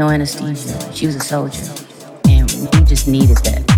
no anesthesia. She was a soldier, and we just needed that.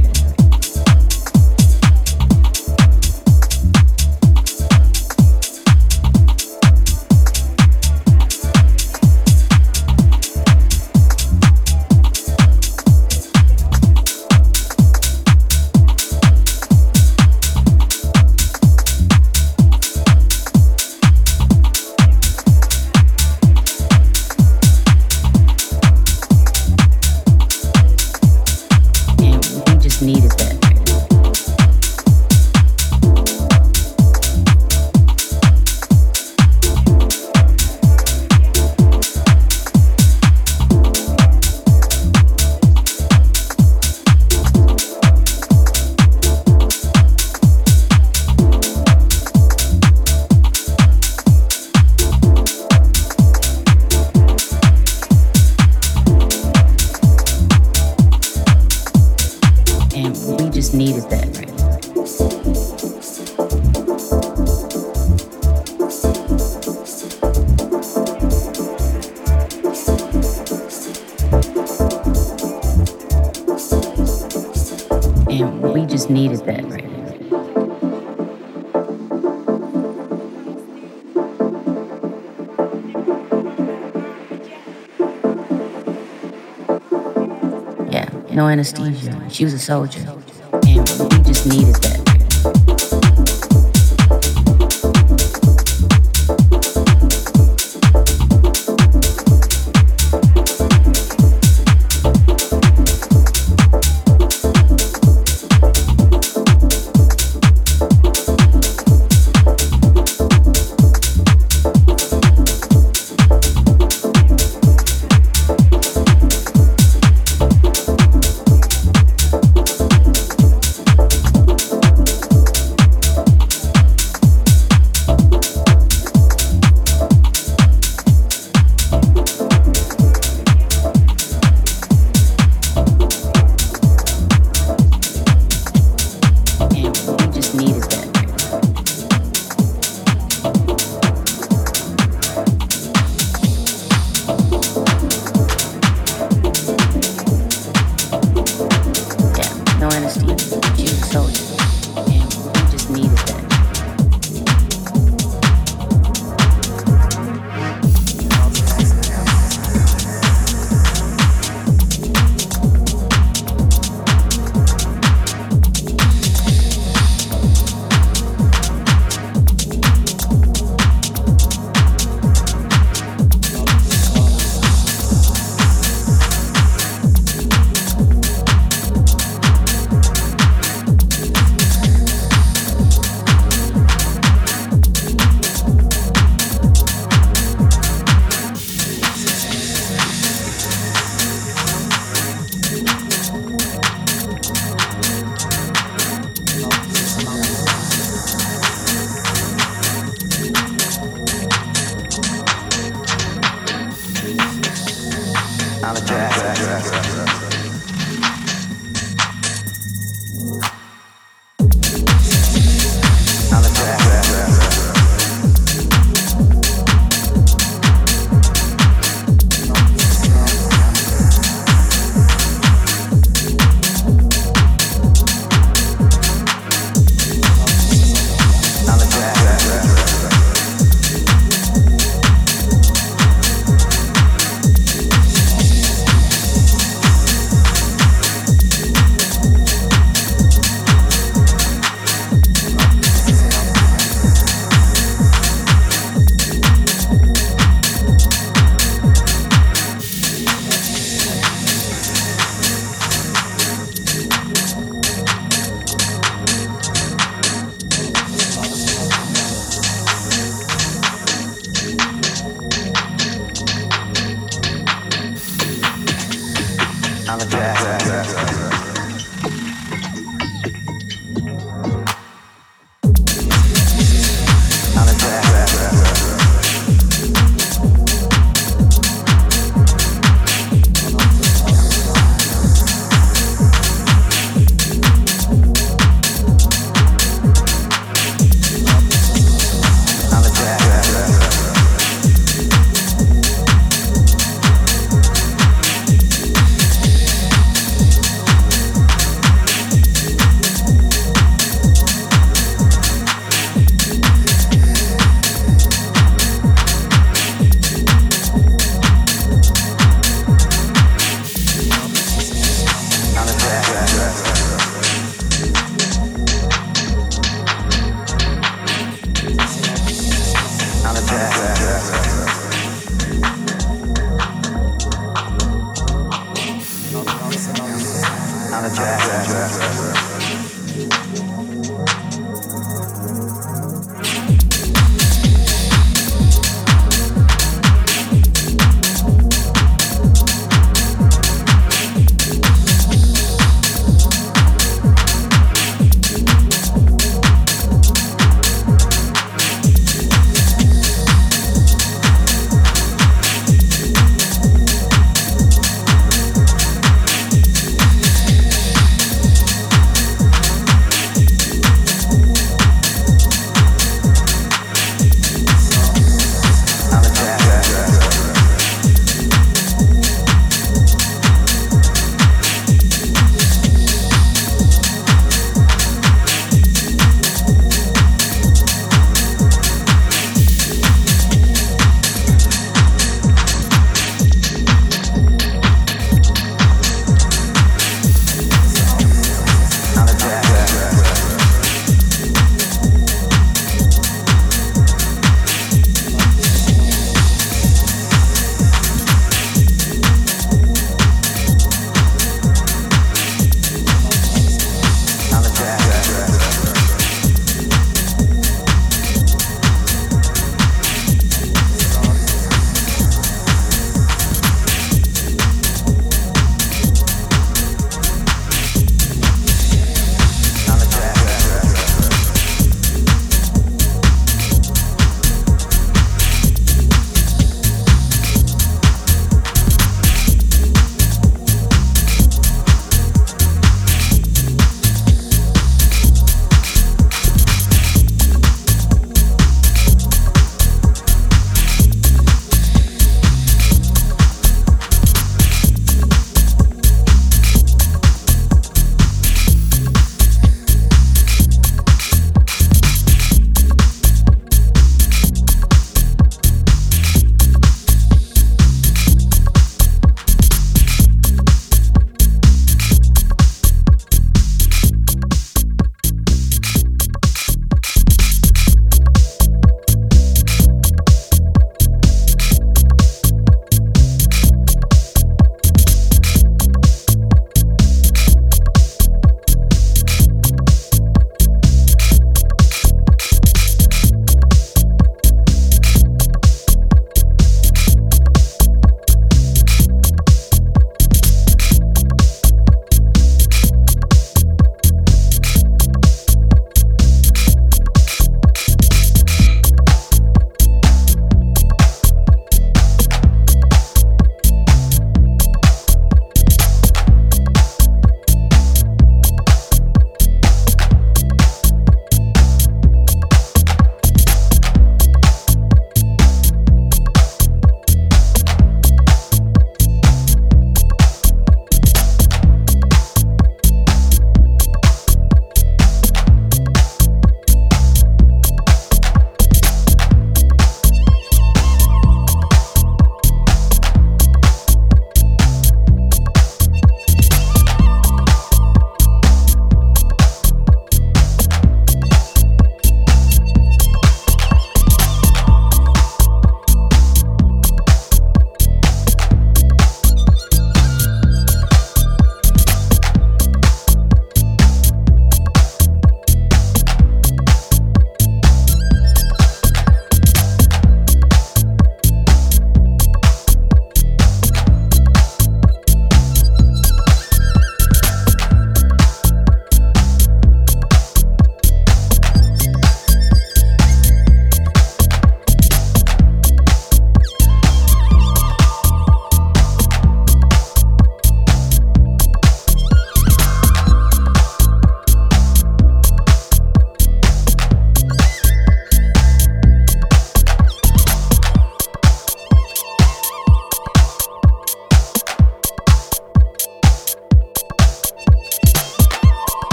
Anesthesia. She was a soldier,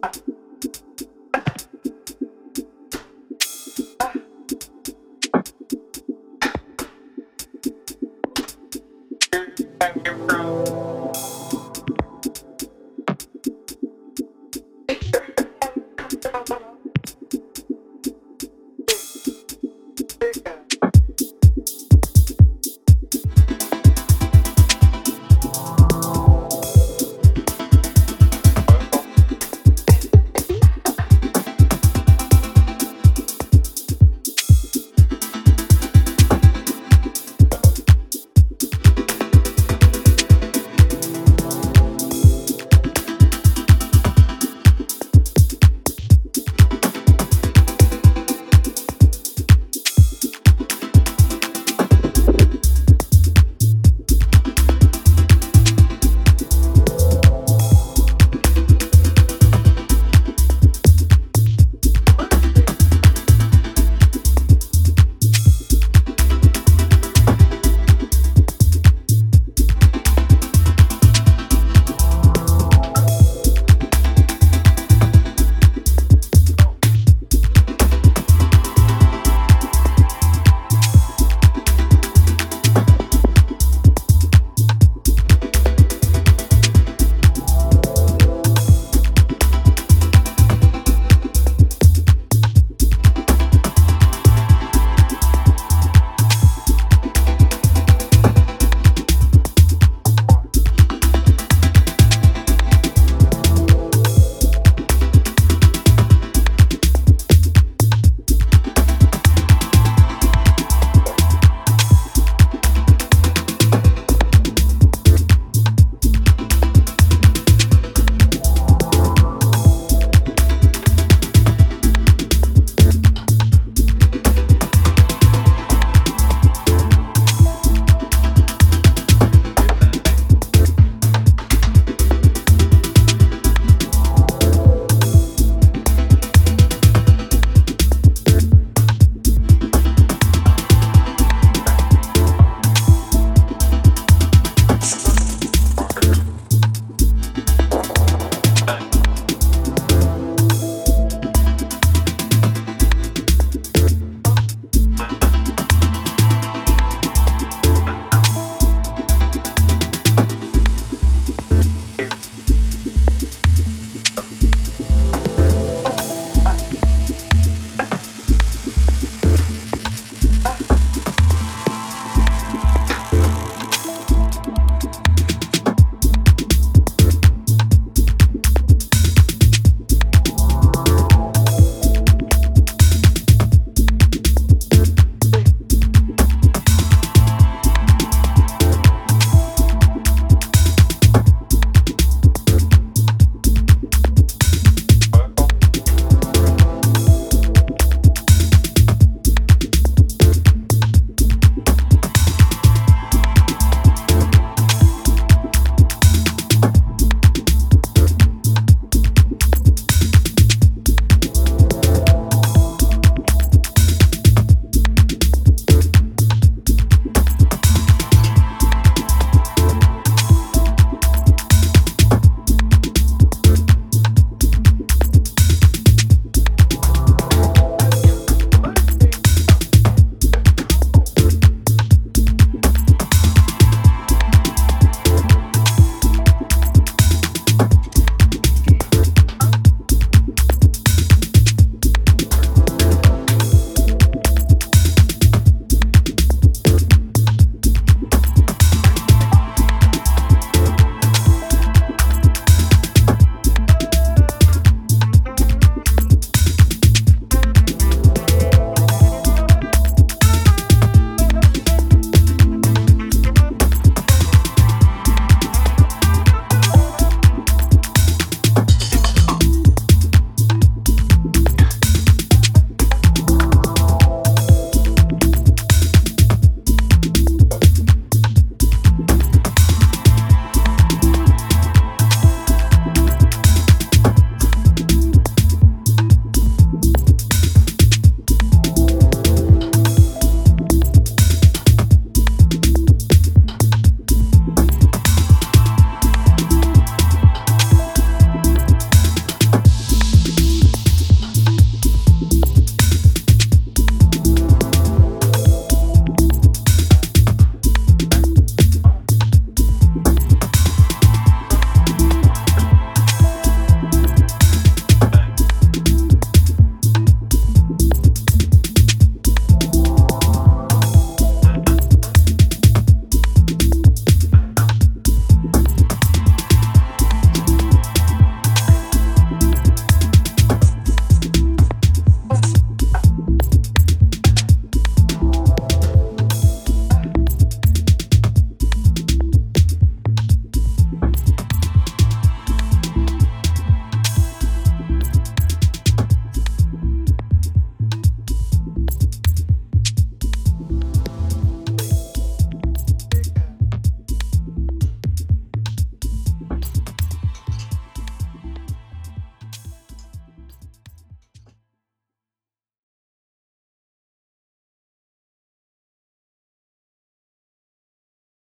Ah.